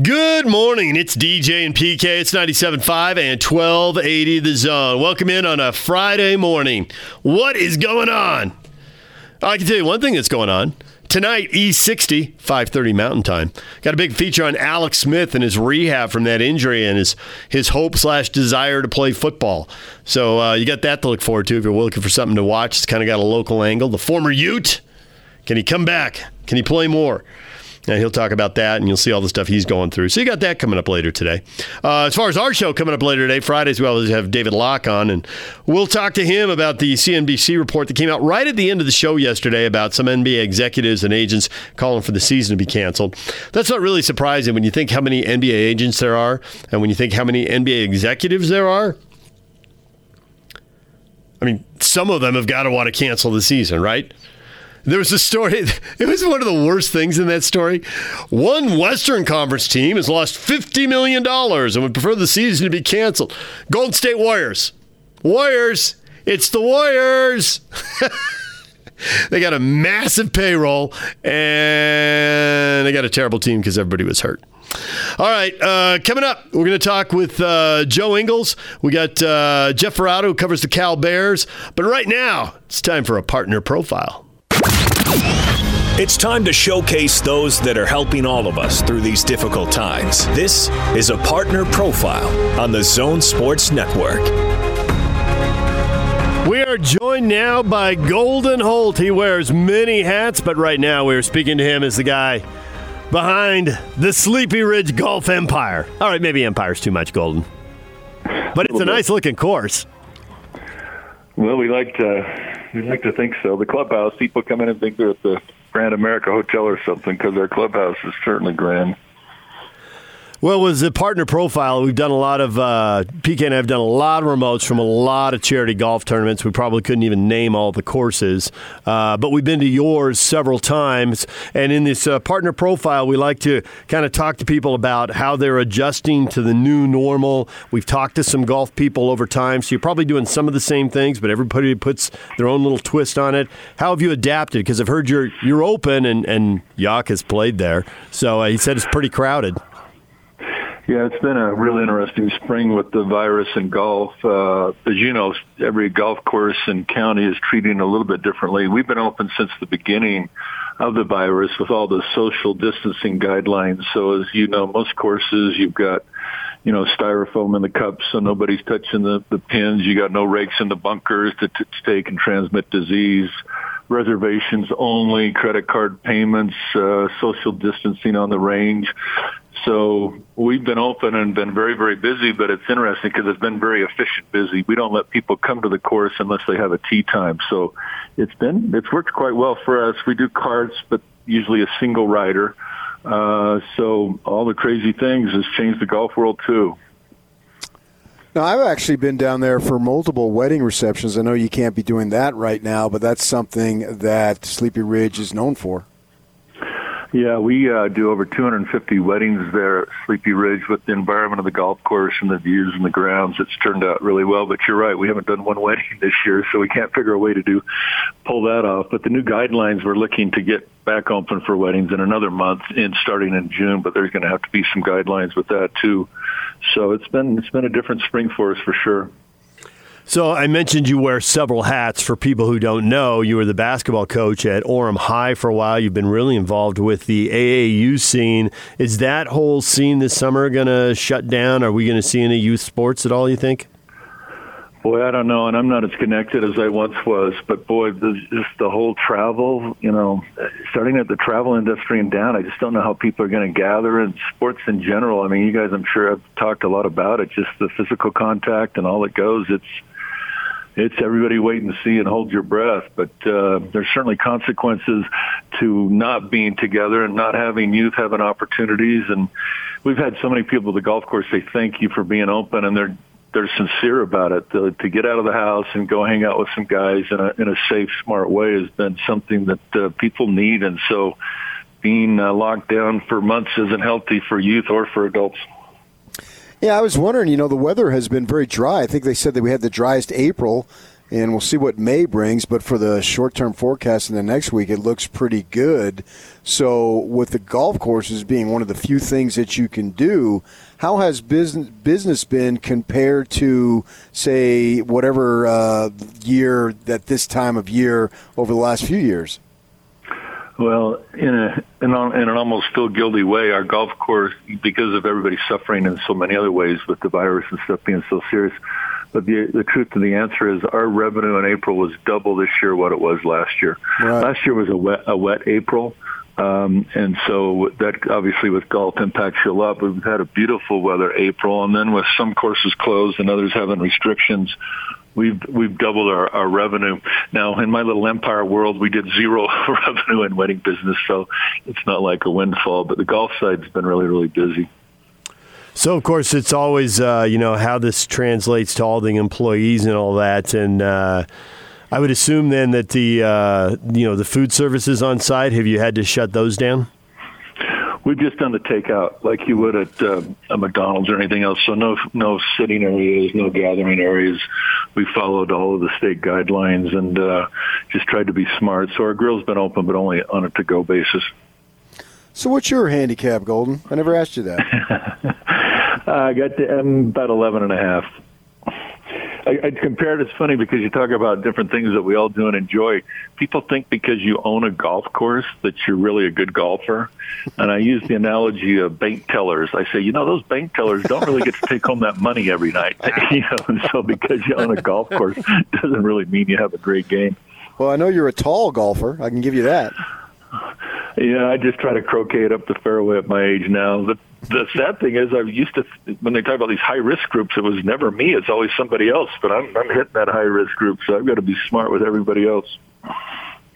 Good morning. It's DJ and PK. It's 97.5 and 1280 The Zone. Welcome in on a Friday morning. What is going on? I can tell you one thing that's going on. Tonight, E60, 5.30 Mountain Time. Got a big feature on Alex Smith and his rehab from that injury and his, his hope slash desire to play football. So uh, you got that to look forward to if you're looking for something to watch. It's kind of got a local angle. The former Ute, can he come back? Can he play more? And he'll talk about that, and you'll see all the stuff he's going through. So you got that coming up later today. Uh, as far as our show coming up later today, Fridays, we always have David Locke on, and we'll talk to him about the CNBC report that came out right at the end of the show yesterday about some NBA executives and agents calling for the season to be canceled. That's not really surprising when you think how many NBA agents there are, and when you think how many NBA executives there are. I mean, some of them have got to want to cancel the season, right? There was a story. It was one of the worst things in that story. One Western Conference team has lost $50 million and would prefer the season to be canceled. Golden State Warriors. Warriors. It's the Warriors. they got a massive payroll and they got a terrible team because everybody was hurt. All right, uh, coming up, we're going to talk with uh, Joe Ingles. We got uh, Jeff Faraudo, who covers the Cal Bears. But right now, it's time for a partner profile. It's time to showcase those that are helping all of us through these difficult times. This is a partner profile on the Zone Sports Network. We are joined now by Golden Holt. He wears many hats, but right now we are speaking to him as the guy behind the Sleepy Ridge Golf Empire. All right, maybe Empire's too much, Golden. But it's a nice looking course. Well, we like to we like to think so. The clubhouse people come in and think they're at the Grand America Hotel or something because our clubhouse is certainly grand. Well, with the partner profile, we've done a lot of, uh, PK and I have done a lot of remotes from a lot of charity golf tournaments. We probably couldn't even name all the courses, uh, but we've been to yours several times. And in this uh, partner profile, we like to kind of talk to people about how they're adjusting to the new normal. We've talked to some golf people over time, so you're probably doing some of the same things, but everybody puts their own little twist on it. How have you adapted? Because I've heard you're, you're open, and, and Yak has played there. So uh, he said it's pretty crowded. Yeah, it's been a really interesting spring with the virus in golf. Uh, as you know, every golf course and county is treating a little bit differently. We've been open since the beginning of the virus with all the social distancing guidelines. So as you know, most courses you've got, you know, styrofoam in the cups so nobody's touching the, the pins. You got no rakes in the bunkers to, to take and transmit disease reservations only, credit card payments, uh, social distancing on the range. So we've been open and been very, very busy, but it's interesting because it's been very efficient busy. We don't let people come to the course unless they have a tee time. So it's been, it's worked quite well for us. We do carts, but usually a single rider. Uh, so all the crazy things has changed the golf world too. Now, I've actually been down there for multiple wedding receptions. I know you can't be doing that right now, but that's something that Sleepy Ridge is known for. Yeah, we uh, do over 250 weddings there at Sleepy Ridge with the environment of the golf course and the views and the grounds. It's turned out really well, but you're right. We haven't done one wedding this year, so we can't figure a way to do pull that off. But the new guidelines, we're looking to get back open for weddings in another month, in starting in June. But there's going to have to be some guidelines with that too. So it's been it's been a different spring for us for sure. So I mentioned you wear several hats. For people who don't know, you were the basketball coach at Orem High for a while. You've been really involved with the AAU scene. Is that whole scene this summer going to shut down? Are we going to see any youth sports at all? You think? Boy, I don't know, and I'm not as connected as I once was. But boy, just the whole travel, you know, starting at the travel industry and down, I just don't know how people are going to gather and sports in general. I mean, you guys, I'm sure have talked a lot about it, just the physical contact and all that goes. It's it's everybody wait and see and hold your breath. But uh, there's certainly consequences to not being together and not having youth having opportunities. And we've had so many people at the golf course say thank you for being open, and they're they're sincere about it. To, to get out of the house and go hang out with some guys in a in a safe, smart way has been something that uh, people need. And so, being uh, locked down for months isn't healthy for youth or for adults. Yeah, I was wondering. You know, the weather has been very dry. I think they said that we had the driest April and we'll see what May brings. But for the short term forecast in the next week, it looks pretty good. So, with the golf courses being one of the few things that you can do, how has business business been compared to, say, whatever uh, year that this time of year over the last few years? Well, in a in, an almost feel guilty way, our golf course, because of everybody suffering in so many other ways with the virus and stuff being so serious. But the the truth of the answer is, our revenue in April was double this year what it was last year. Right. Last year was a wet a wet April. Um, and so that obviously with golf impacts you a lot. But we've had a beautiful weather April, and then with some courses closed and others having restrictions, we've we've doubled our, our revenue. Now, in my little empire world, we did zero revenue in wedding business, so it's not like a windfall. But the golf side's been really really busy. So, of course, it's always uh, you know how this translates to all the employees and all that, and. Uh, I would assume then that the uh, you know the food services on site have you had to shut those down? We've just done the takeout like you would at uh, a McDonald's or anything else. So no no sitting areas, no gathering areas. We followed all of the state guidelines and uh, just tried to be smart. So our grill's been open, but only on a to-go basis. So what's your handicap, Golden? I never asked you that. I got to, I'm about eleven and a half. I, I'd compare it. It's funny because you talk about different things that we all do and enjoy. People think because you own a golf course that you're really a good golfer. And I use the analogy of bank tellers. I say, you know, those bank tellers don't really get to take home that money every night. you know, and so because you own a golf course doesn't really mean you have a great game. Well, I know you're a tall golfer. I can give you that. Yeah, I just try to croquet it up the fairway at my age now. The the sad thing is, I used to when they talk about these high risk groups, it was never me. It's always somebody else. But I'm I'm hitting that high risk group, so I've got to be smart with everybody else.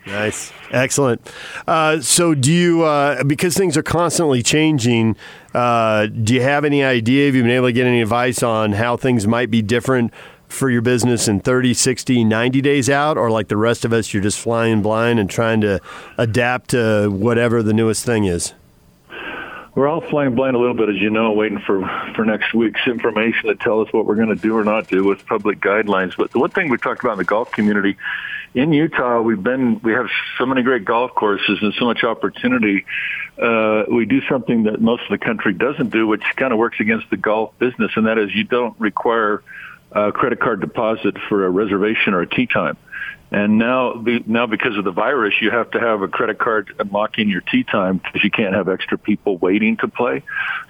Nice, excellent. Uh, so, do you uh, because things are constantly changing? Uh, do you have any idea? Have you been able to get any advice on how things might be different for your business in 30, 60, 90 days out? Or like the rest of us, you're just flying blind and trying to adapt to whatever the newest thing is? We're all flying blind a little bit, as you know, waiting for, for next week's information to tell us what we're going to do or not do with public guidelines. But the one thing we talked about in the golf community in Utah, we've been we have so many great golf courses and so much opportunity. Uh, we do something that most of the country doesn't do, which kind of works against the golf business, and that is you don't require a credit card deposit for a reservation or a tee time. And now, now because of the virus, you have to have a credit card unlocking your tee time because you can't have extra people waiting to play.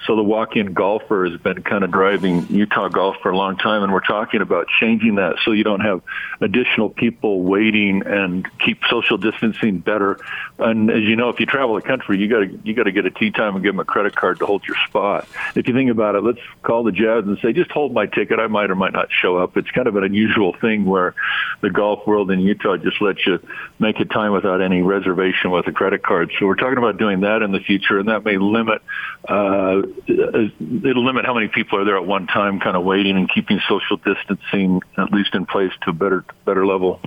So the walk-in golfer has been kind of driving Utah golf for a long time, and we're talking about changing that so you don't have additional people waiting and keep social distancing better. And as you know, if you travel the country, you got to you got to get a tee time and give them a credit card to hold your spot. If you think about it, let's call the Jazz and say, just hold my ticket. I might or might not show up. It's kind of an unusual thing where the golf world in Utah just lets you make a time without any reservation with a credit card. So we're talking about doing that in the future, and that may limit uh, it'll limit how many people are there at one time, kind of waiting and keeping social distancing at least in place to a better better level.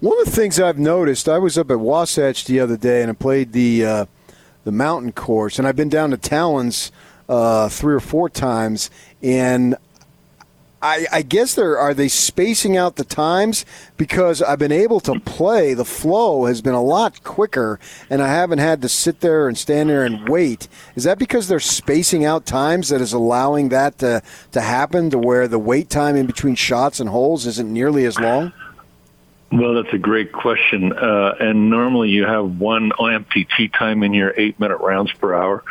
One of the things I've noticed, I was up at Wasatch the other day and I played the uh, the mountain course, and I've been down to Talons uh, three or four times, and I, I, guess they're are they spacing out the times because I've been able to play. The flow has been a lot quicker, and I haven't had to sit there and stand there and wait. Is that because they're spacing out times that is allowing that to to happen to where the wait time in between shots and holes isn't nearly as long? Well, that's a great question. Uh, and normally you have one empty tee time in your eight minute rounds per hour.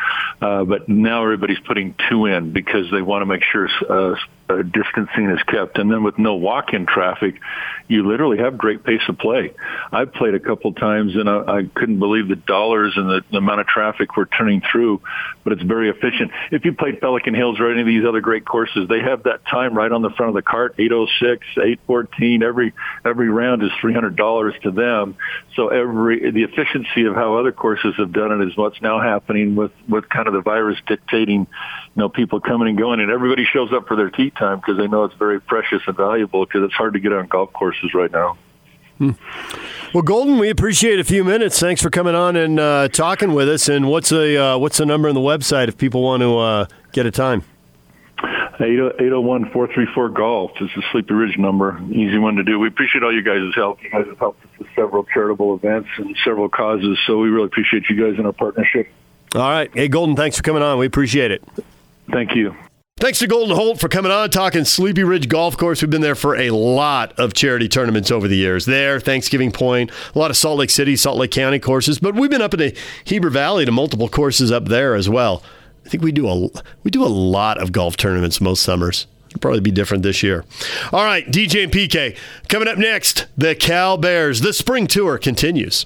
Uh, but now everybody's putting two in because they want to make sure uh, uh, distancing is kept. And then with no walk-in traffic, you literally have great pace of play. I've played a couple times and I, I couldn't believe the dollars and the, the amount of traffic we're turning through, but it's very efficient. If you played Pelican Hills or any of these other great courses, they have that time right on the front of the cart, 806, 814. Every, every round is $300 to them. So every, the efficiency of how other courses have done it is what's now happening with, with kind of the virus dictating you know, people coming and going, and everybody shows up for their tee time because they know it's very precious and valuable because it's hard to get on golf courses right now. Hmm. Well, Golden, we appreciate a few minutes. Thanks for coming on and uh, talking with us. And what's the uh, what's the number on the website if people want to uh, get a time? 801 434 Golf is the Sleepy Ridge number. Easy one to do. We appreciate all you guys' help. You guys have helped us with several charitable events and several causes, so we really appreciate you guys in our partnership. All right. Hey, Golden, thanks for coming on. We appreciate it. Thank you. Thanks to Golden Holt for coming on, talking Sleepy Ridge Golf Course. We've been there for a lot of charity tournaments over the years. There, Thanksgiving Point, a lot of Salt Lake City, Salt Lake County courses, but we've been up in the Heber Valley to multiple courses up there as well. I think we do a we do a lot of golf tournaments most summers. It'll probably be different this year. All right, DJ and PK coming up next. The Cal Bears. The spring tour continues.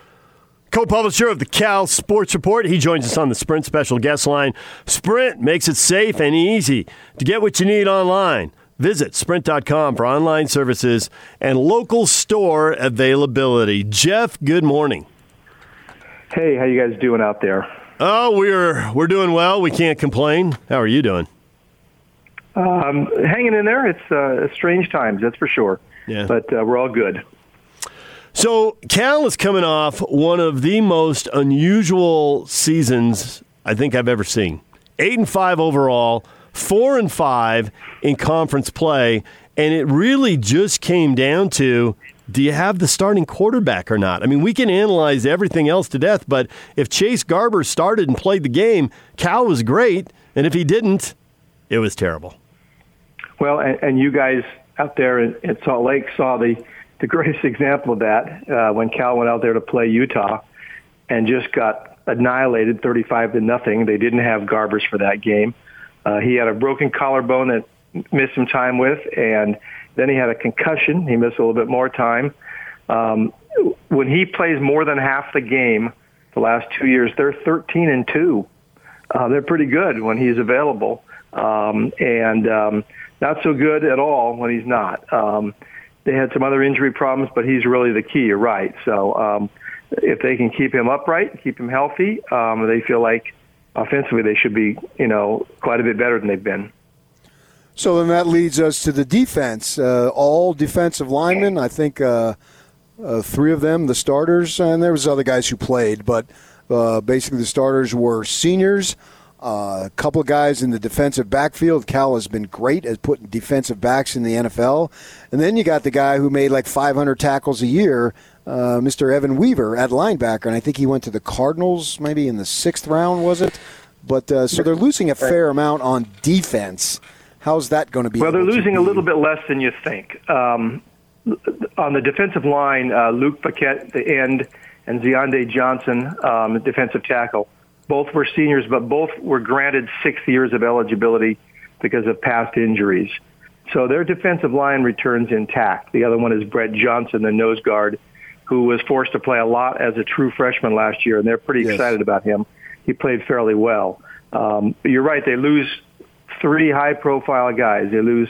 co publisher of the Cal Sports Report. He joins us on the Sprint special guest line. Sprint makes it safe and easy to get what you need online. Visit sprint.com for online services and local store availability. Jeff, good morning. Hey, how you guys doing out there? Oh, we're we're doing well. We can't complain. How are you doing? Um, hanging in there. It's uh, strange times, that's for sure. Yeah. But uh, we're all good. So Cal is coming off one of the most unusual seasons I think I've ever seen. Eight and five overall, four and five in conference play, and it really just came down to do you have the starting quarterback or not? I mean, we can analyze everything else to death, but if Chase Garber started and played the game, Cal was great, and if he didn't, it was terrible. Well, and, and you guys out there in, in Salt Lake saw the the greatest example of that uh, when Cal went out there to play Utah and just got annihilated 35 to nothing. They didn't have Garbers for that game. Uh, he had a broken collarbone that missed some time with, and then he had a concussion. He missed a little bit more time. Um, when he plays more than half the game, the last two years, they're 13 and two. Uh, they're pretty good when he's available, um, and um, not so good at all when he's not. Um, they had some other injury problems, but he's really the key. You're right. So um, if they can keep him upright, keep him healthy, um, they feel like offensively they should be, you know, quite a bit better than they've been. So then that leads us to the defense. Uh, all defensive linemen. I think uh, uh, three of them, the starters, and there was other guys who played, but uh, basically the starters were seniors. Uh, a couple of guys in the defensive backfield. Cal has been great at putting defensive backs in the NFL. And then you got the guy who made like 500 tackles a year, uh, Mr. Evan Weaver at linebacker. And I think he went to the Cardinals maybe in the sixth round, was it? But uh, so they're losing a fair amount on defense. How's that going to be? Well, they're losing a little bit less than you think. Um, on the defensive line, uh, Luc Bequette, the end, and Zeandae Johnson, um, defensive tackle both were seniors, but both were granted six years of eligibility because of past injuries. So their defensive line returns intact. The other one is Brett Johnson, the nose guard, who was forced to play a lot as a true freshman last year, and they're pretty yes. excited about him. He played fairly well. Um, you're right; they lose three high-profile guys. They lose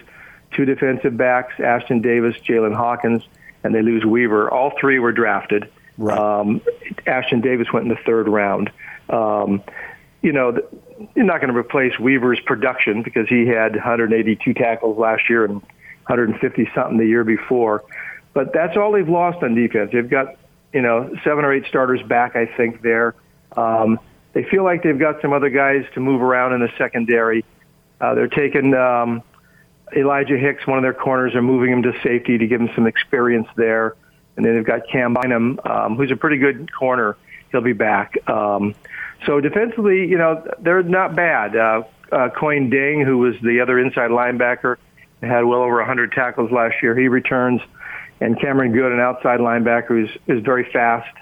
two defensive backs, Ashtyn Davis, Jaylinn Hawkins, and they lose Weaver. All three were drafted. Right. Um, Ashtyn Davis went in the third round. Um, you know, you're not going to replace Weaver's production because he had 182 tackles last year and 150 something the year before. But that's all they've lost on defense. They've got, you know, seven or eight starters back, I think, there. Um, they feel like they've got some other guys to move around in the secondary. Uh, they're taking um, Elijah Hicks, one of their corners, are moving him to safety to give him some experience there. And then they've got Cam Bynum, um, who's a pretty good corner. He'll be back. Um, so defensively, you know, they're not bad. Uh, uh, Kuony Deng, who was the other inside linebacker, had well over 100 tackles last year. He returns, and Cameron Goode, an outside linebacker, who's is very fast.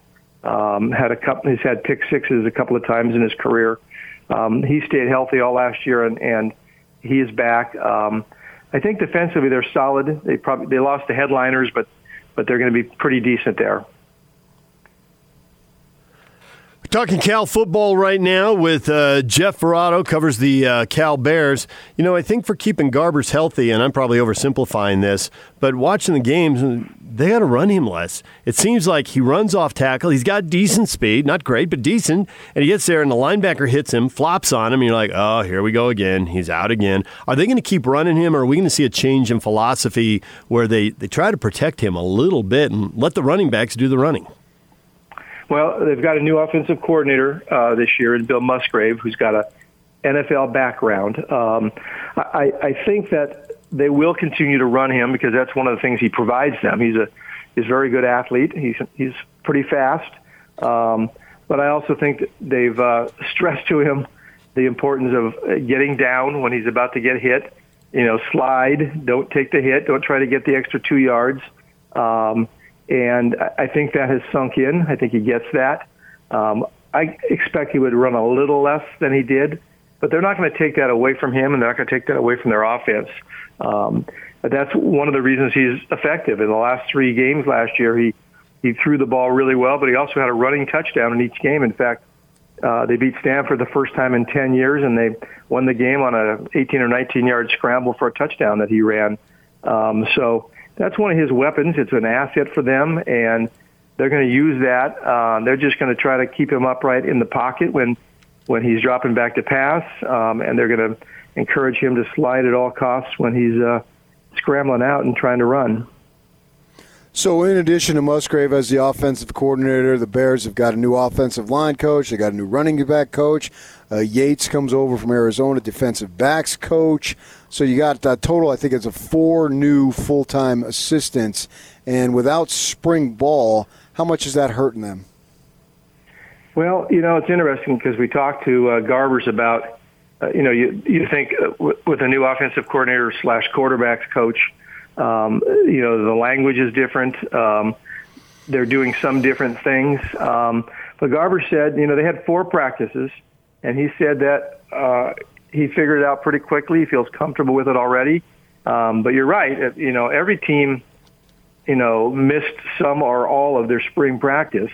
Um, had a couple. He's had pick sixes a couple of times in his career. Um, he stayed healthy all last year, and, and he is back. Um, I think defensively they're solid. They probably they lost the headliners, but but they're going to be pretty decent there. Talking Cal football right now with uh, Jeff Faraudo, covers the uh, Cal Bears. You know, I think for keeping Garbers healthy, and I'm probably oversimplifying this, but watching the games, they got to run him less. It seems like he runs off tackle. He's got decent speed, not great, but decent. And he gets there, and the linebacker hits him, flops on him, and you're like, oh, here we go again. He's out again. Are they going to keep running him, or are we going to see a change in philosophy where they, they try to protect him a little bit and let the running backs do the running? Well, they've got a new offensive coordinator uh, this year, and Bill Musgrave, who's got a NFL background. Um, I, I think that they will continue to run him because that's one of the things he provides them. He's a he's a very good athlete. He's he's pretty fast. Um, but I also think that they've uh, stressed to him the importance of getting down when he's about to get hit. You know, slide. Don't take the hit. Don't try to get the extra two yards. Um, and I think that has sunk in. I think he gets that. Um, I expect he would run a little less than he did, but they're not going to take that away from him, and they're not going to take that away from their offense. Um, but that's one of the reasons he's effective. In the last three games last year, he he threw the ball really well, but he also had a running touchdown in each game. In fact, uh, they beat Stanford the first time in 10 years, and they won the game on a 18 or 19 yard scramble for a touchdown that he ran. Um, so that's one of his weapons. It's an asset for them, and they're going to use that. Uh, they're just going to try to keep him upright in the pocket when when he's dropping back to pass, um, and they're going to encourage him to slide at all costs when he's uh, scrambling out and trying to run. So, in addition to Musgrave as the offensive coordinator, the Bears have got a new offensive line coach. They got a new running back coach. Uh, Yates comes over from Arizona, defensive backs coach. So you got a total, I think it's a four new full time assistants. And without spring ball, how much is that hurting them? Well, you know, it's interesting because we talked to uh, Garbers about, uh, you know, you, you think uh, with a new offensive coordinator slash quarterbacks coach, um, you know, the language is different. Um, they're doing some different things. Um, but Garber said, you know, they had four practices, and he said that uh, he figured it out pretty quickly. He feels comfortable with it already. Um, but you're right. You know, every team, you know, missed some or all of their spring practice,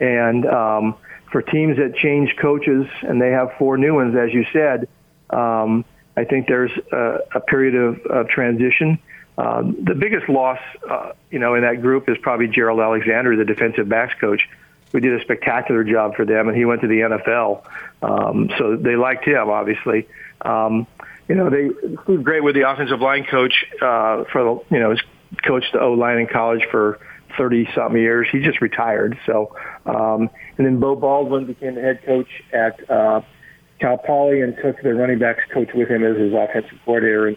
and um, for teams that change coaches and they have four new ones, as you said, um, I think there's a, a period of, of transition. Um, the biggest loss, uh, you know, in that group is probably Gerald Alexander, the defensive backs coach, who did a spectacular job for them, and he went to the NFL. Um, so they liked him, obviously. Um, you know, they Steve Greatwood the offensive line coach uh, for the, you know, he's coached the O line in college for 30 something years. He just retired. So, um, and then Beau Baldwin became the head coach at uh, Cal Poly and took the running backs coach with him as his offensive coordinator. And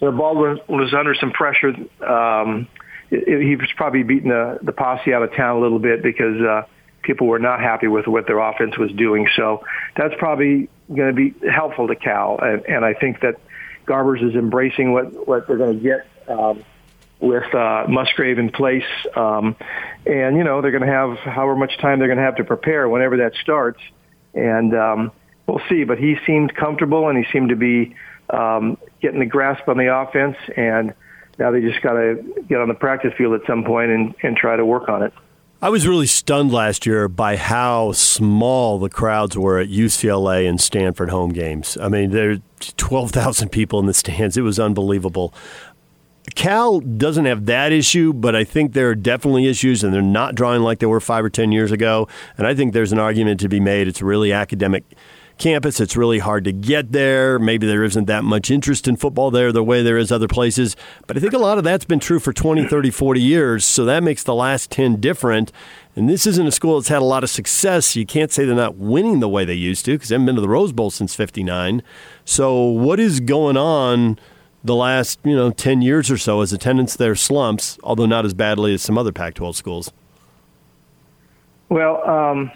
so Baldwin was under some pressure. Um, he was probably beating the, the posse out of town a little bit because uh, people were not happy with what their offense was doing. So that's probably going to be helpful to Cal, and, and I think that Garbers is embracing what what they're going to get um, with uh, Musgrave in place, um, and you know they're going to have however much time they're going to have to prepare whenever that starts, and um, we'll see. But he seemed comfortable, and he seemed to be um, getting the grasp on the offense, and now they just got to get on the practice field at some point and, and try to work on it. I was really stunned last year by how small the crowds were at UCLA and Stanford home games. I mean, there are 12,000 people in the stands. It was unbelievable. Cal doesn't have that issue, but I think there are definitely issues, and they're not drawing like they were five or 10 years ago. And I think there's an argument to be made. It's really academic campus. It's really hard to get there. Maybe there isn't that much interest in football there the way there is other places. But I think a lot of that's been true for 20, 30, 40 years. So that makes the last 10 different. And this isn't a school that's had a lot of success. You can't say they're not winning the way they used to because they haven't been to the Rose Bowl since 59. So what is going on the last, you know, 10 years or so as attendance there slumps, although not as badly as some other Pac-12 schools? Well, um,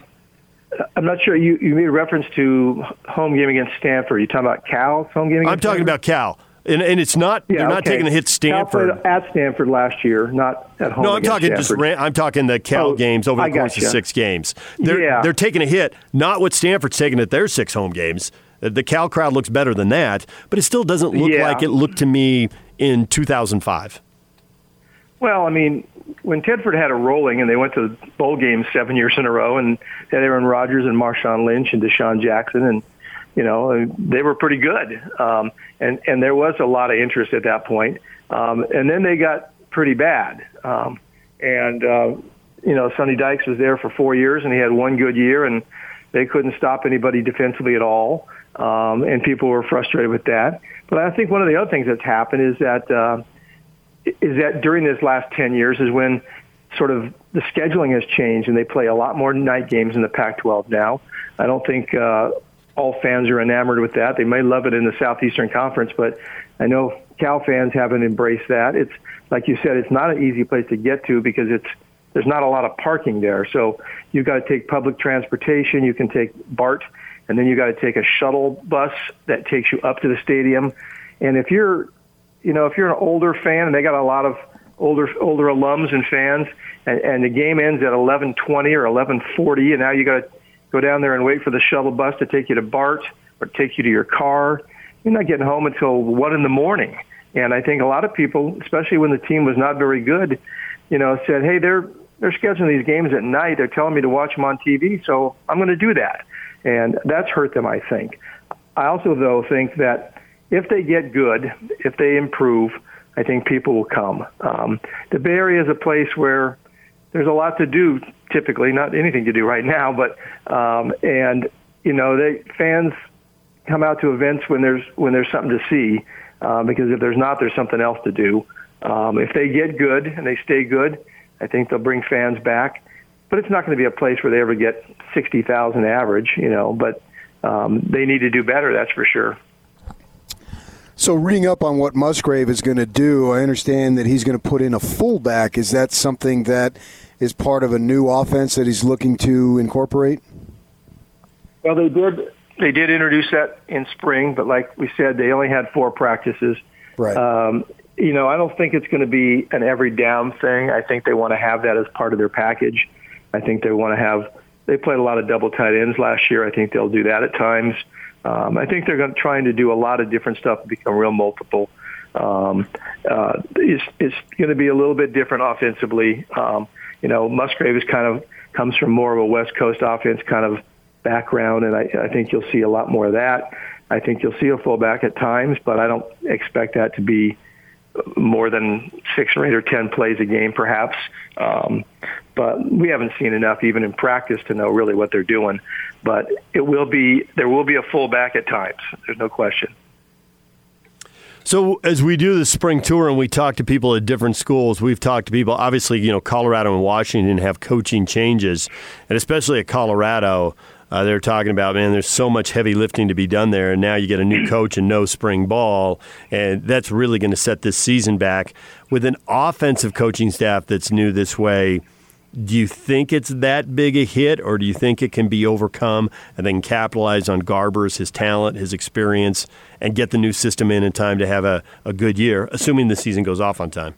I'm not sure. You, you made a reference to home game against Stanford. You talking about Cal home game? I'm talking Stanford? about Cal. And, and it's not yeah, they're not okay. taking a hit Stanford Cal at Stanford last year, not at home. No, I'm talking Stanford. just ran, I'm talking the Cal oh, games over the course of six games. They're yeah. they're taking a hit, not what Stanford's taking at their six home games. The Cal crowd looks better than that, but it still doesn't look yeah. like it looked to me in 2005. Well, I mean, when Tedford had a rolling and they went to bowl games seven years in a row and had Aaron Rodgers and Marshawn Lynch and DeSean Jackson and you know they were pretty good. Um, and and there was a lot of interest at that point. Um, and then they got pretty bad. Um, and uh, you know Sonny Dykes was there for four years and he had one good year and they couldn't stop anybody defensively at all. Um, and people were frustrated with that. But I think one of the other things that's happened is that uh, is that during this last 10 years is when sort of the scheduling has changed and they play a lot more night games in the Pac-12 now. I don't think uh, all fans are enamored with that. They may love it in the Southeastern Conference, but I know Cal fans haven't embraced that. It's like you said, it's not an easy place to get to because it's there's not a lot of parking there. So you've got to take public transportation. You can take BART, and then you've got to take a shuttle bus that takes you up to the stadium. And if you're you know, if you're an older fan and they got a lot of older older alums and fans, and, and the game ends at 11:20 or 11:40, and now you got to go down there and wait for the shuttle bus to take you to BART or take you to your car. You're not getting home until one in the morning. And I think a lot of people, especially when the team was not very good, you know, said, "Hey, they're they're scheduling these games at night. They're telling me to watch them on TV, so I'm going to do that." And that's hurt them, I think. I also, though, think that if they get good, if they improve, I think people will come. Um, the Bay Area is a place where there's a lot to do. Typically, not anything to do right now, but um, and you know, they fans come out to events when there's when there's something to see. Uh, because if there's not, there's something else to do. Um, if they get good and they stay good, I think they'll bring fans back. But it's not going to be a place where they ever get 60,000 average, you know. But um, they need to do better, that's for sure. So, reading up on what Musgrave is going to do, I understand that he's going to put in a fullback. Is that something that is part of a new offense that he's looking to incorporate? Well, they did. They did introduce that in spring, but like we said, they only had four practices. Right. Um, you know, I don't think it's going to be an every down thing. I think they want to have that as part of their package. I think they want to have. They played a lot of double tight ends last year. I think they'll do that at times. Um, I think they're going, to, trying to do a lot of different stuff become real multiple. Um, uh, it's, it's going to be a little bit different offensively. Um, you know, Musgrave is kind of comes from more of a West Coast offense kind of background, and I, I think you'll see a lot more of that. I think you'll see a fullback at times, but I don't expect that to be more than six or eight or ten plays a game, perhaps. Um, but we haven't seen enough, even in practice, to know really what they're doing. But it will be there will be a fullback at times. There's no question. So as we do the spring tour and we talk to people at different schools, we've talked to people. Obviously, you know, Colorado and Washington have coaching changes, and especially at Colorado. Uh, they're talking about, man, there's so much heavy lifting to be done there, and now you get a new coach and no spring ball, and that's really going to set this season back. With an offensive coaching staff that's new this way, do you think it's that big a hit, or do you think it can be overcome and then capitalize on Garbers, his talent, his experience, and get the new system in in time to have a, a good year, assuming the season goes off on time?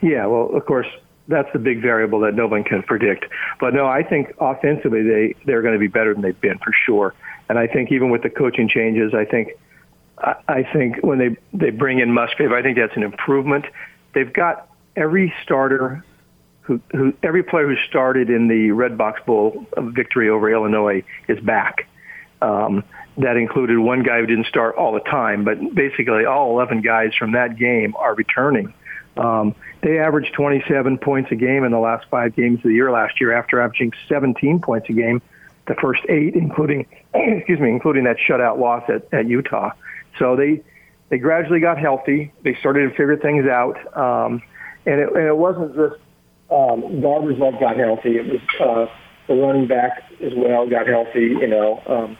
Yeah, well, of course, that's the big variable that no one can predict. But no, I think offensively they they're going to be better than they've been for sure. And I think even with the coaching changes, I think I think when they they bring in Musgrave, I think that's an improvement. They've got every starter who, who every player who started in the Redbox Bowl victory over Illinois is back. Um, that included one guy who didn't start all the time, but basically all 11 guys from that game are returning. Um, they averaged 27 points a game in the last five games of the year last year after averaging 17 points a game the first eight, including, excuse me, including that shutout loss at, at Utah. So they, they gradually got healthy. They started to figure things out. Um, and, it, and it wasn't just um, Garbers that got healthy. It was uh, the running back as well got healthy, you know. Um,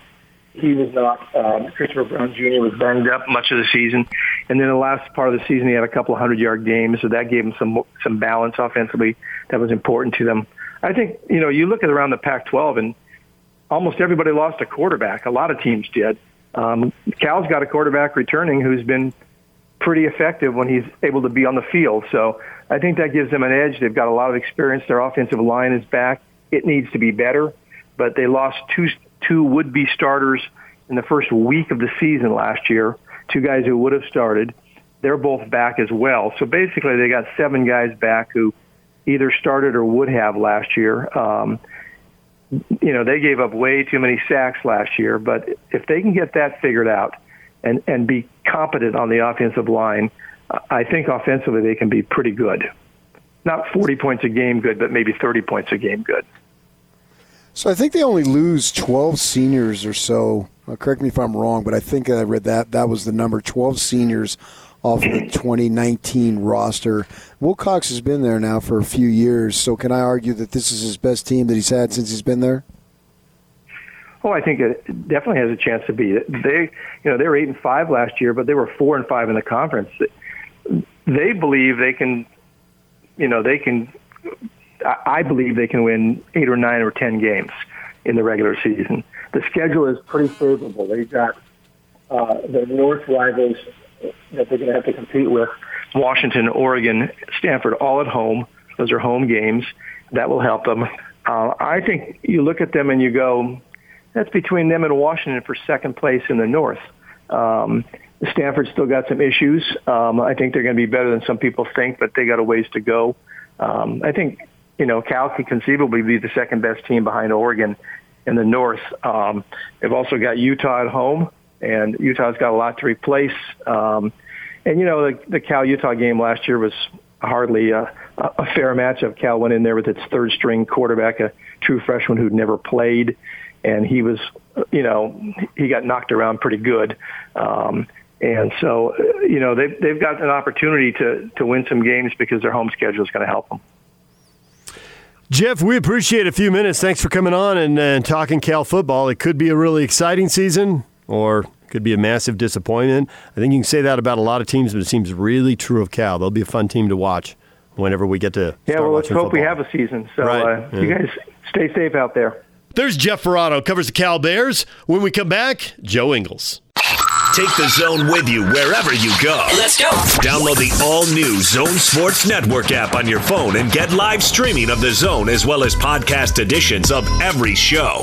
he was not. Um, Christopher Brown Jr. was banged up much of the season, and then the last part of the season he had a couple hundred yard games, so that gave him some some balance offensively that was important to them. I think you know you look at around the Pac-12 and almost everybody lost a quarterback. A lot of teams did. Um, Cal's got a quarterback returning who's been pretty effective when he's able to be on the field. So I think that gives them an edge. They've got a lot of experience. Their offensive line is back. It needs to be better, but they lost two two would-be starters in the first week of the season last year, two guys who would have started. they're both back as well. So basically, they got seven guys back who either started or would have last year. Um, you know, they gave up way too many sacks last year, but if they can get that figured out and, and be competent on the offensive line, I think offensively they can be pretty good. Not 40 points a game good, but maybe 30 points a game good. So I think they only lose 12 seniors or so. Uh, correct me if I'm wrong, but I think I read that that was the number 12 seniors off of the 2019 roster. Wilcox has been there now for a few years, so can I argue that this is his best team that he's had since he's been there? Oh, I think it definitely has a chance to be. They, you know, they were eight and five last year, but they were four and five in the conference. They believe they can, you know, they can. I believe they can win eight or nine or ten games in the regular season. The schedule is pretty favorable. They got uh, the North rivals that they're going to have to compete with Washington, Oregon, Stanford, all at home. Those are home games. That will help them. Uh, I think you look at them and you go, that's between them and Washington for second place in the North. Um, Stanford still got some issues. Um, I think they're going to be better than some people think, but they got a ways to go. Um, I think you know Cal could conceivably be the second best team behind Oregon in the North. Um, they've also got Utah at home and Utah's got a lot to replace. Um, and you know, the, the Cal Utah game last year was hardly a, a fair matchup. Cal went in there with its third string quarterback, a true freshman who'd never played, and he was, you know, he got knocked around pretty good. Um, and so, you know, they've, they've got an opportunity to, to win some games because their home schedule is going to help them. Jeff, we appreciate a few minutes. Thanks for coming on and, and talking Cal football. It could be a really exciting season or could be a massive disappointment. I think you can say that about a lot of teams, but it seems really true of Cal. They'll be a fun team to watch whenever we get to. Yeah, well, let's hope football. we have a season. So right. uh, yeah. you guys stay safe out there. There's Jeff Faraudo, covers the Cal Bears. When we come back, Joe Ingles. Take the zone with you wherever you go. Let's go. Download the all new Zone Sports Network app on your phone and get live streaming of the zone as well as podcast editions of every show.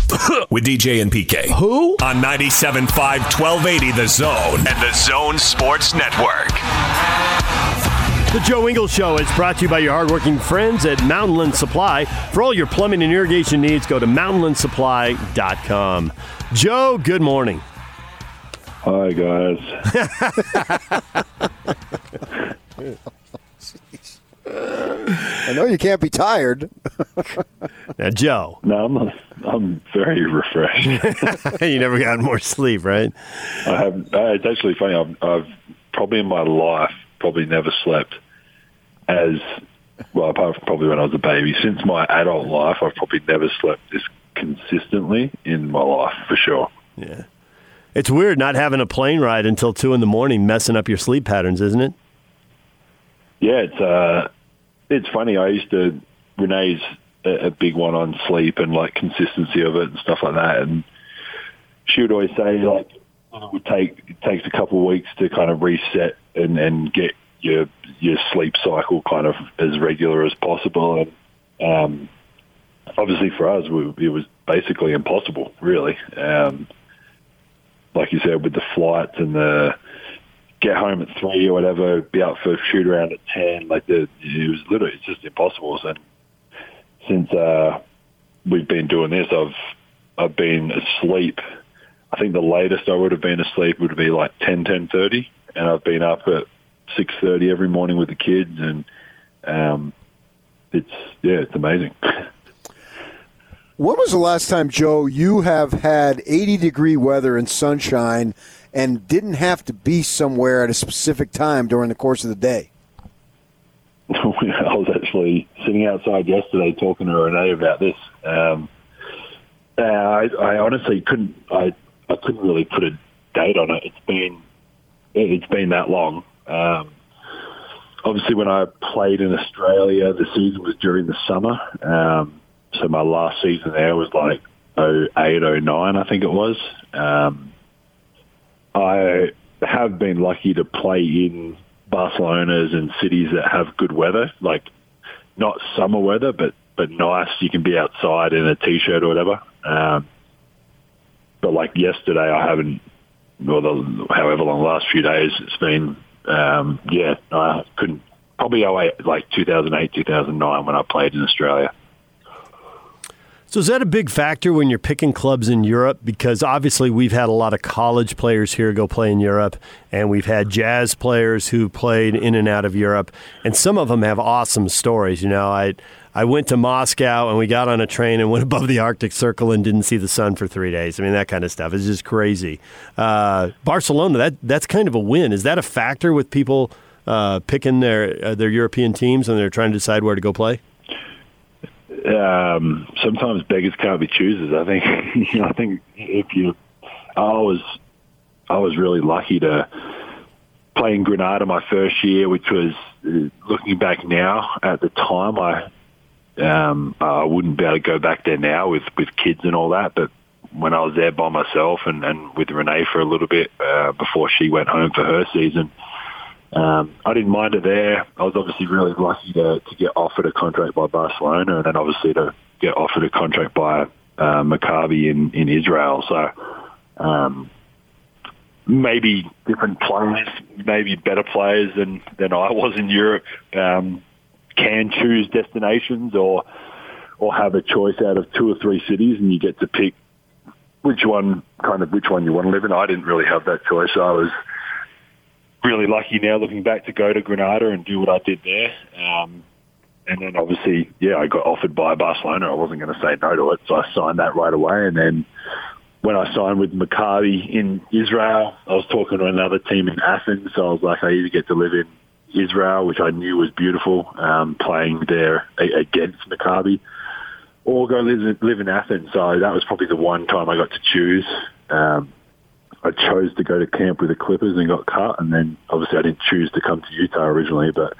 with DJ and PK. Who? On 97.5 1280 The Zone and the Zone Sports Network. The Joe Ingles Show is brought to you by your hardworking friends at Mountainland Supply. For all your plumbing and irrigation needs, go to mountainlandsupply.com. Joe, good morning. Hi, guys. I know you can't be tired. now, Joe. No, I'm, I'm very refreshed. you never got more sleep, right? I have. Uh, it's actually funny. I've, I've probably in my life probably never slept as well, apart from probably when I was a baby. Since my adult life, I've probably never slept this consistently in my life for sure. Yeah. It's weird not having a plane ride until two in the morning, messing up your sleep patterns, isn't it? Yeah, it's uh, it's funny. I used to Renae's a, a big one on sleep and like consistency of it and stuff like that, and she would always say like it would take it takes a couple of weeks to kind of reset and and get your your sleep cycle kind of as regular as possible, and um, obviously for us we, it was basically impossible, really. Um, like you said, with the flights and the get home at three or whatever, be out for a shoot around at ten. Like the, it was literally it's just impossible. And since uh, we've been doing this, I've I've been asleep. I think the latest I would have been asleep would be like ten ten thirty, and I've been up at six thirty every morning with the kids, and um, it's yeah, it's amazing. When was the last time, Joe, you have had 80 degree weather and sunshine and didn't have to be somewhere at a specific time during the course of the day? I was actually sitting outside yesterday talking to Renae about this. Um, I, I honestly couldn't. I I couldn't really put a date on it. It's been it's been that long. Um, obviously, when I played in Australia, the season was during the summer. Um, so my last season there was like 08, 09, I think it was. Um, I have been lucky to play in Barcelona's and cities that have good weather, like not summer weather, but but nice. You can be outside in a t-shirt or whatever. Um, but like yesterday, I haven't, or the, however long the last few days, it's been, um, yeah, I couldn't, probably 08, like 2008, 2009 when I played in Australia. So is that a big factor when you're picking clubs in Europe? Because obviously we've had a lot of college players here go play in Europe, and we've had jazz players who played in and out of Europe, and some of them have awesome stories. You know, I I went to Moscow and we got on a train and went above the Arctic Circle and didn't see the sun for three days. I mean, that kind of stuff is just crazy. Uh, Barcelona, that that's kind of a win. Is that a factor with people uh, picking their uh, their European teams and they're trying to decide where to go play? Um, sometimes beggars can't be choosers. I think you know, I think if you, I was I was really lucky to play in Granada my first year, which was uh, looking back now at the time I um, I wouldn't be able to go back there now with with kids and all that, but when I was there by myself and, and with Renae for a little bit uh, before she went home for her season um, I didn't mind it there. I was obviously really lucky to, to get offered a contract by Barcelona and then obviously to get offered a contract by uh, Maccabi in, in Israel. So um, maybe different players, maybe better players than, than I was in Europe um, can choose destinations or or have a choice out of two or three cities and you get to pick which one kind of which one you want to live in. I didn't really have that choice. I was really lucky now looking back to go to Granada and do what I did there. Um, and then obviously, yeah, I got offered by Barcelona. I wasn't going to say no to it, so I signed that right away. And then when I signed with Maccabi in Israel, I was talking to another team in Athens. So I was like, I either get to live in Israel, which I knew was beautiful, um, playing there against Maccabi, or go live, live in Athens. So that was probably the one time I got to choose. Um, I chose to go to camp with the Clippers and got cut, and then obviously I didn't choose to come to Utah originally, but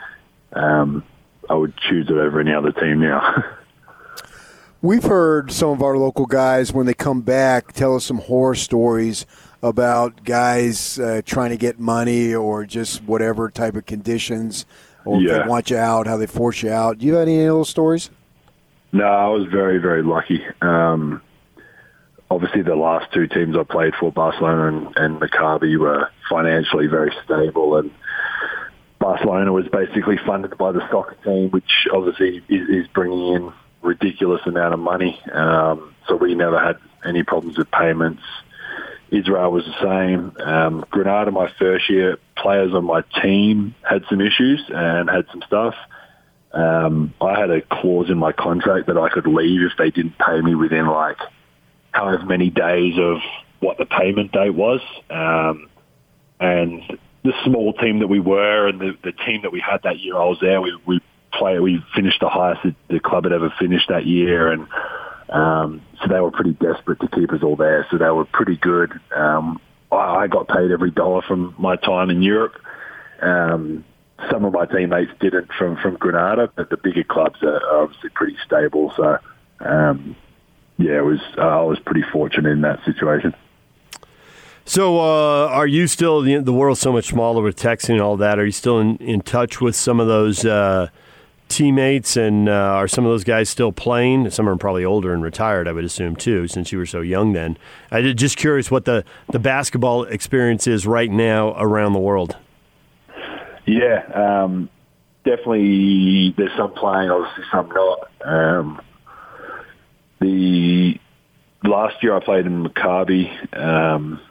um, I would choose it over any other team now. We've heard some of our local guys when they come back tell us some horror stories about guys uh, trying to get money or just whatever type of conditions, or yeah. they want you out, how they force you out. Do you have any of those stories? No, I was very, very lucky. Um, obviously the last two teams I played for, Barcelona and, and Maccabi, were financially very stable, and Barcelona was basically funded by the soccer team, which obviously is, is bringing in ridiculous amount of money. Um, so we never had any problems with payments. Israel was the same. Um, Granada, my first year, players on my team had some issues and had some stuff. Um, I had a clause in my contract that I could leave if they didn't pay me within like however many days of what the payment date was. Um, and the small team that we were and the, the team that we had that year I was there, we, we play, we finished the highest that the club had ever finished that year. And, um, so they were pretty desperate to keep us all there. So they were pretty good. Um, I, I got paid every dollar from my time in Europe. Um, some of my teammates didn't from, from Granada, but the bigger clubs are, obviously pretty stable. So, um, yeah, it was uh, I was pretty fortunate in that situation. So, uh, are you still the, the world's so much smaller with texting and all that? Are you still in, in touch with some of those uh, teammates, and uh, are some of those guys still playing? Some are probably older and retired, I would assume too, since you were so young then. I just curious what the the basketball experience is right now around the world. Yeah, um, definitely. There's some playing, obviously some not. Um, the last year I played in Maccabi, um,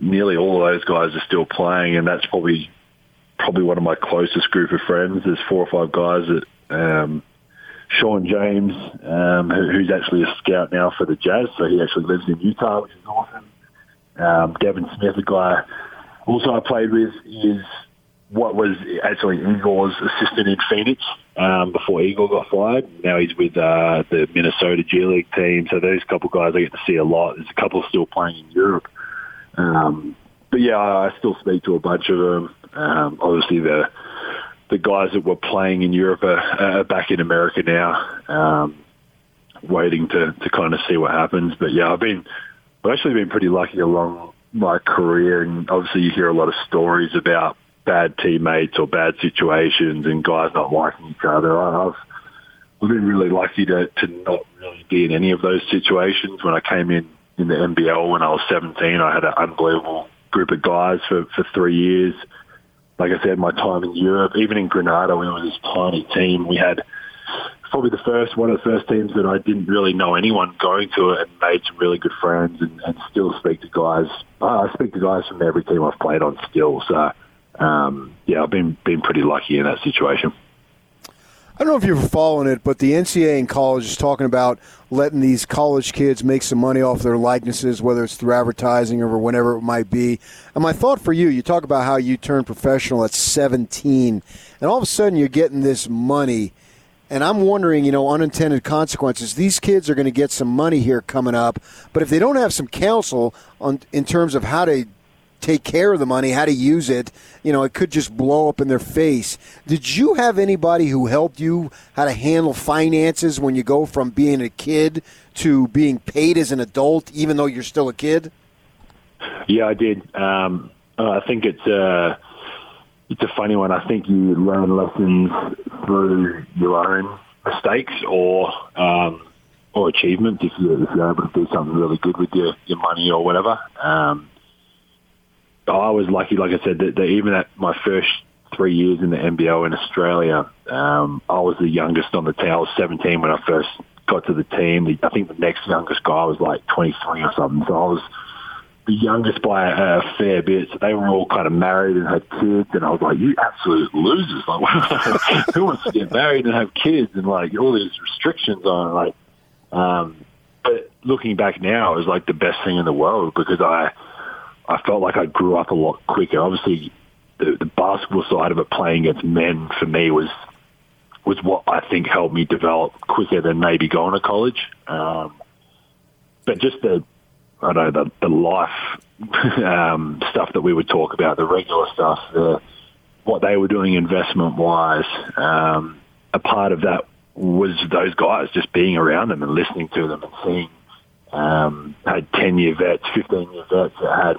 nearly all of those guys are still playing, and that's probably probably one of my closest group of friends. There's four or five guys that um, Sean James, um, who, who's actually a scout now for the Jazz, so he actually lives in Utah, which is awesome. Um, Devin Smith, a guy also I played with, is what was actually Igor's assistant in Phoenix um, before Igor got fired. Now he's with uh, the Minnesota G League team. So those couple guys I get to see a lot. There's a couple still playing in Europe. Um, but yeah, I still speak to a bunch of them. Um, obviously, the the guys that were playing in Europe are, are back in America now, um, waiting to, to kind of see what happens. But yeah, I've been I've actually been pretty lucky along my career, and obviously you hear a lot of stories about bad teammates or bad situations and guys not liking each other. I've I've been really lucky to to not really be in any of those situations. When I came in in the NBL when I was 17, I had an unbelievable group of guys for for three years. Like I said, my time in Europe, even in Granada, we were this tiny team. We had probably the first one of the first teams that I didn't really know anyone going to it and made some really good friends and, and still speak to guys. I speak to guys from every team I've played on still. So um, yeah, I've been been pretty lucky in that situation. I don't know if you're following it, but the NCAA in college is talking about letting these college kids make some money off their likenesses, whether it's through advertising or whatever it might be. And my thought for you, you talk about how you turned professional at 17, and all of a sudden you're getting this money – and I'm wondering, you know, unintended consequences. These kids are going to get some money here coming up, but if they don't have some counsel on in terms of how to take care of the money, how to use it, you know, it could just blow up in their face. Did you have anybody who helped you how to handle finances when you go from being a kid to being paid as an adult, even though you're still a kid? Yeah, I did. Um, I think it's. Uh it's a funny one. I think you learn lessons through your own mistakes or um, or achievements if you're, if you're able to do something really good with your, your money or whatever. Um, I was lucky, like I said, that, that even at my first three years in the NBL in Australia, um, I was the youngest on the team. I was 17 when I first got to the team. I think the next youngest guy was like 23 or something. So I was the youngest by a, fair bit. So they were all kind of married and had kids, and I was like, "You absolute losers! Like, who wants to get married and have kids?" And like all these restrictions on. Like, um, but looking back now, it was like the best thing in the world because I, I felt like I grew up a lot quicker. Obviously, the, the basketball side of it, playing against men, for me was was what I think helped me develop quicker than maybe going to college. Um, but just the I know the, the life um, stuff that we would talk about, the regular stuff, the, what they were doing investment wise. Um, a part of that was those guys just being around them and listening to them and seeing. Um, had 10 year vets, 15 year vets that had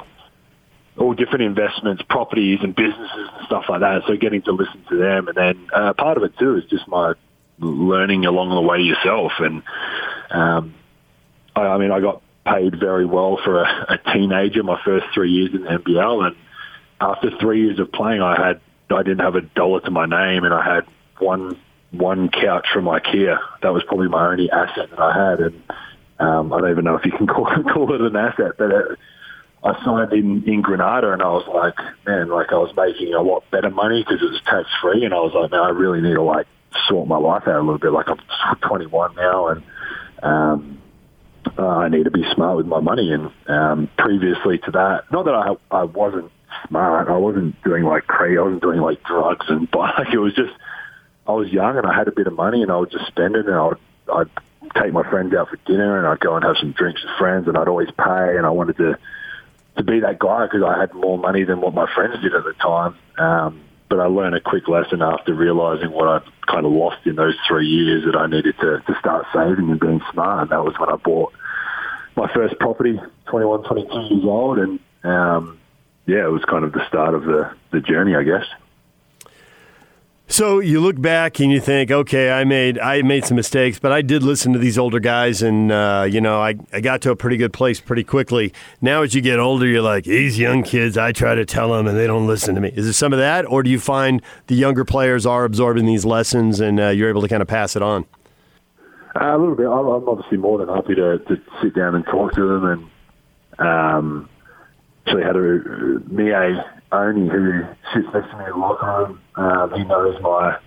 all different investments, properties and businesses and stuff like that. So getting to listen to them. And then uh, part of it too is just my learning along the way yourself. And um, I, I mean, I got paid very well for a, a teenager. My first three years in the NBL, and after three years of playing, I had I didn't have a dollar to my name, and I had one one couch from IKEA. That was probably my only asset that I had, and um, I don't even know if you can call call it an asset, but. It, I signed in in Granada, and I was like, man, like I was making a lot better money because it was tax free, and I was like, man, I really need to like sort my life out a little bit. Like I'm 21 now, and um, uh, I need to be smart with my money. And um, previously to that, not that I I wasn't smart, I wasn't doing like crazy, I wasn't doing like drugs and like it was just I was young and I had a bit of money and I would just spend it and I would I'd take my friends out for dinner and I'd go and have some drinks with friends and I'd always pay and I wanted to to be that guy because I had more money than what my friends did at the time. Um, but I learned a quick lesson after realizing what I'd kind of lost in those three years that I needed to, to start saving and being smart. And that was when I bought my first property, 21, 22 years old. And um, yeah, it was kind of the start of the, the journey, I guess. So you look back and you think, okay, I made I made some mistakes, but I did listen to these older guys, and uh, you know, I, I got to a pretty good place pretty quickly. Now, as you get older, you're like, these young kids, I try to tell them, and they don't listen to me. Is there some of that, or do you find the younger players are absorbing these lessons, and uh, you're able to kind of pass it on? Uh, a little bit. I'm, I'm, obviously more than happy to, to sit down and talk to them, and um, actually had a Miye Oni who sits next to me in the locker room. Um, he knows my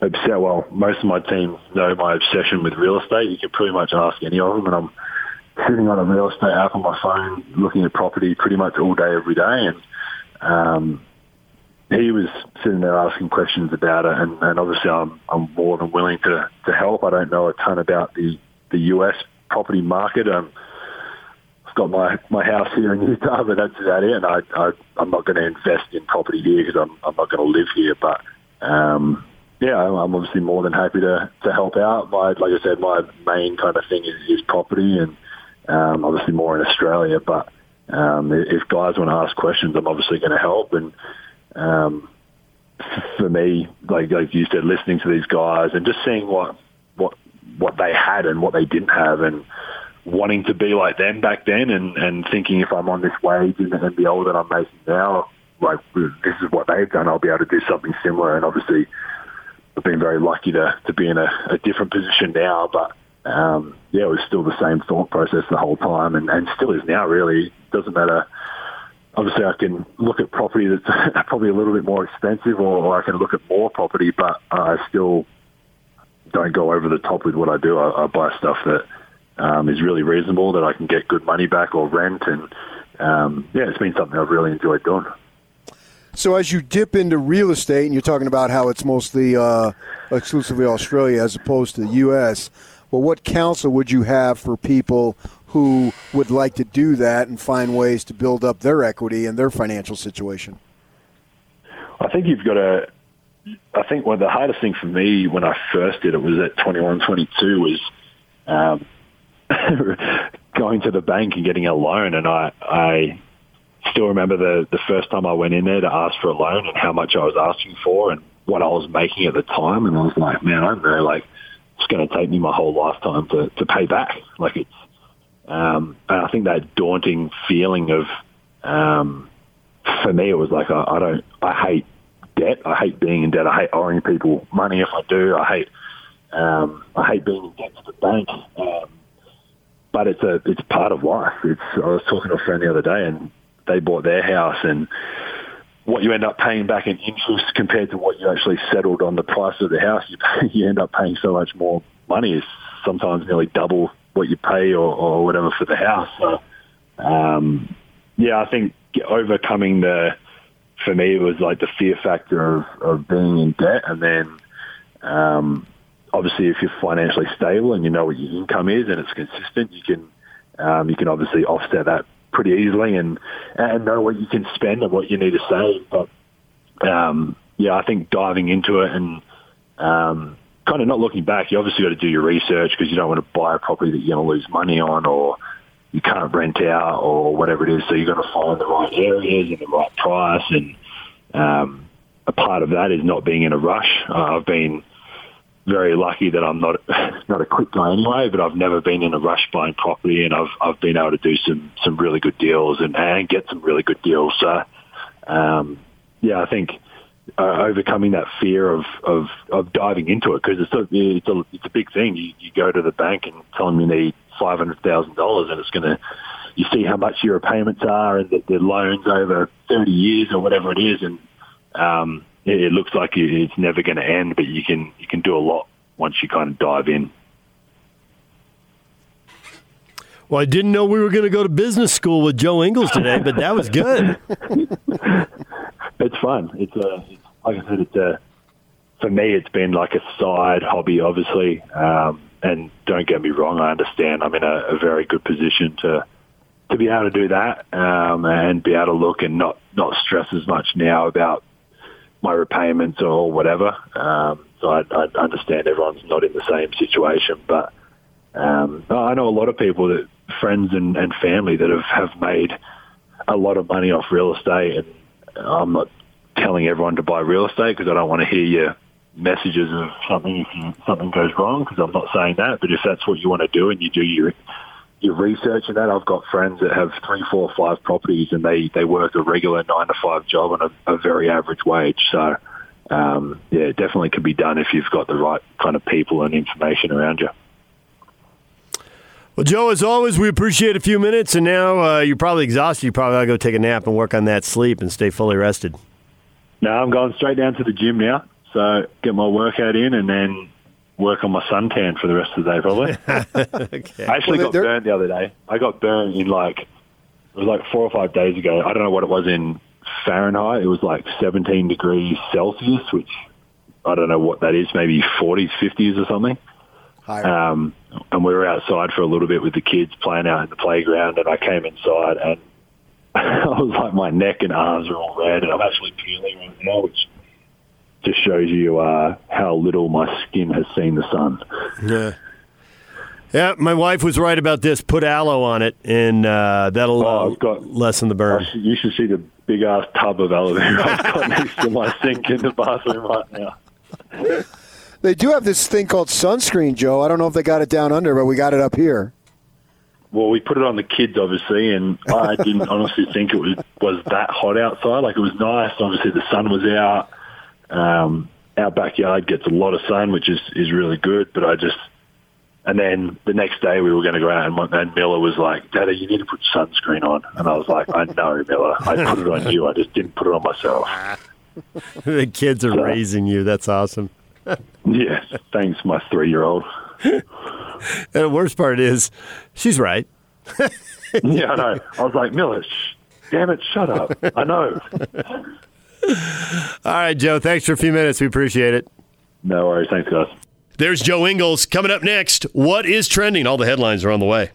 obsessed. Well, most of my team know my obsession with real estate. You can pretty much ask any of them, and I'm sitting on a real estate app on my phone, looking at property pretty much all day, every day, and um, he was sitting there asking questions about it, and, and obviously I'm, I'm more than willing to, to help. I don't know a ton about the, the US property market. Um, got my, my house here in Utah, but that's about it. And I, I, I'm not going to invest in property here because I'm, I'm not going to live here. But um, yeah, I'm obviously more than happy to, to help out. My, like I said, my main kind of thing is, is property and um, obviously more in Australia. But um, if guys want to ask questions, I'm obviously going to help. And um, for me, like like you said, listening to these guys and just seeing what what what they had and what they didn't have, and wanting to be like them back then, and and thinking if I'm on this wage and, the the that I'm making now, like this is what they've done, I'll be able to do something similar. And obviously, I've been very lucky to to be in a, a different position now, but. Um, yeah, it was still the same thought process the whole time, and, and still is now. Really, doesn't matter obviously I can look at property that's probably a little bit more expensive, or, or I can look at more property, but I still don't go over the top with what I do. I, I buy stuff that um, is really reasonable, that I can get good money back or rent, and um, yeah, it's been something I've really enjoyed doing. So as you dip into real estate, and you're talking about how it's mostly uh, exclusively Australia as opposed to the U.S., well, what counsel would you have for people who would like to do that and find ways to build up their equity and their financial situation? I think you've got to. I think one of the hardest thing for me when I first did it was at 21, 22 was um, going to the bank and getting a loan. And I, I still remember the, the first time I went in there to ask for a loan and how much I was asking for and what I was making at the time. And I was like, man, I know, like, it's going to take me my whole lifetime to, to pay back. Like, it's, um, and I think that daunting feeling of, um, for me, it was like I, I don't, I hate debt. I hate being in debt. I hate owing people money if I do. I hate, um, I hate being in debt to the bank. Um, but it's a, it's part of life. It's. I was talking to a friend the other day, and they bought their house, and what you end up paying back in interest compared to what you actually settled on the price of the house, you, pay, you end up paying so much more money. It's sometimes nearly double what you pay or, or whatever for the house. So, um, yeah, I think overcoming the, for me, it was like the fear factor of, of being in debt. And then, um, obviously if you're financially stable and you know what your income is and it's consistent, you can, um, you can obviously offset that pretty easily and, and know what you can spend and what you need to save. But, um, yeah, I think diving into it and, um, kind of not looking back, you obviously got to do your research because you don't want to buy a property that you're going to lose money on or you can't rent out or whatever it is. So you've got to find the right areas and the right price. And um, a part of that is not being in a rush. Uh, I've been very lucky that I'm not not a quick guy anyway, but I've never been in a rush buying property, and I've I've been able to do some some really good deals and, and get some really good deals. So um, yeah, I think uh, overcoming that fear of, of, of diving into it because it's a, it's a it's a big thing. You, you go to the bank and tell them you need five hundred thousand dollars, and it's going to you see how much your payments are and the, the loans over thirty years or whatever it is, and um, it, looks like it's never going to end. But you can you can do a lot once you kind of dive in. Well, I didn't know we were going to go to business school with Joe Ingles today, but that was good. it's fun. It's it's, like I said, it's a, for me, it's been like a side hobby, obviously. Um, and don't get me wrong, I understand I'm in a, a very good position to, to be able to do that, um, and be able to look and not, not stress as much now about my repayments or whatever. Um, so I, I understand everyone's not in the same situation, but, um, I know a lot of people that friends and, and family that have, have made a lot of money off real estate and I'm not telling everyone to buy real estate because I don't want to hear your messages of something if something goes wrong because I'm not saying that. But if that's what you want to do and you do your your research and that, I've got friends that have three, four, five properties and they they work a regular nine to five job on a, a very average wage. So um, yeah, it definitely can be done if you've got the right kind of people and information around you. Well, Joe, as always, we appreciate a few minutes, and now uh, you're probably exhausted. You probably got to go take a nap and work on that sleep and stay fully rested. No, I'm going straight down to the gym now. So get my workout in and then work on my suntan for the rest of the day, probably. okay. I actually Well, got they're- burnt the other day. I got burnt in like it was like four or five days ago. I don't know what it was in Fahrenheit. It was like 17 degrees Celsius, which I don't know what that is. Maybe 40s, 50s or something. Um, and we were outside for a little bit with the kids playing out in the playground, and I came inside and I was like, my neck and arms are all red, and I'm actually peeling right now, which just shows you uh, how little my skin has seen the sun. Yeah. Yeah, my wife was right about this. Put aloe on it, and uh, that'll Oh, uh, I've got- lessen the burn. should- You should see the big ass tub of aloe vera I've got next to my sink in the bathroom right now. They do have this thing called sunscreen, Joe. I don't know if they got it down under, but we got it up here. Well, we put it on the kids, obviously, and I didn't honestly think it was was that hot outside. Like it was nice. Obviously, the sun was out. Um, our backyard gets a lot of sun, which is is really good. But I just, and then the next day we were going to go out, and, and Miller was like, "Daddy, you need to put sunscreen on." And I was like, "I know, Miller. I put it on you. I just didn't put it on myself." the kids are raising you. That's awesome. Yes, thanks, my three year old. And the worst part is, she's right. Yeah, I know. I was like, Miller, shh, damn it, shut up. I know. All right, Joe. Thanks for a few minutes. We appreciate it. No worries. Thanks, guys. There's Joe Ingles coming up next. What is trending? All the headlines are on the way.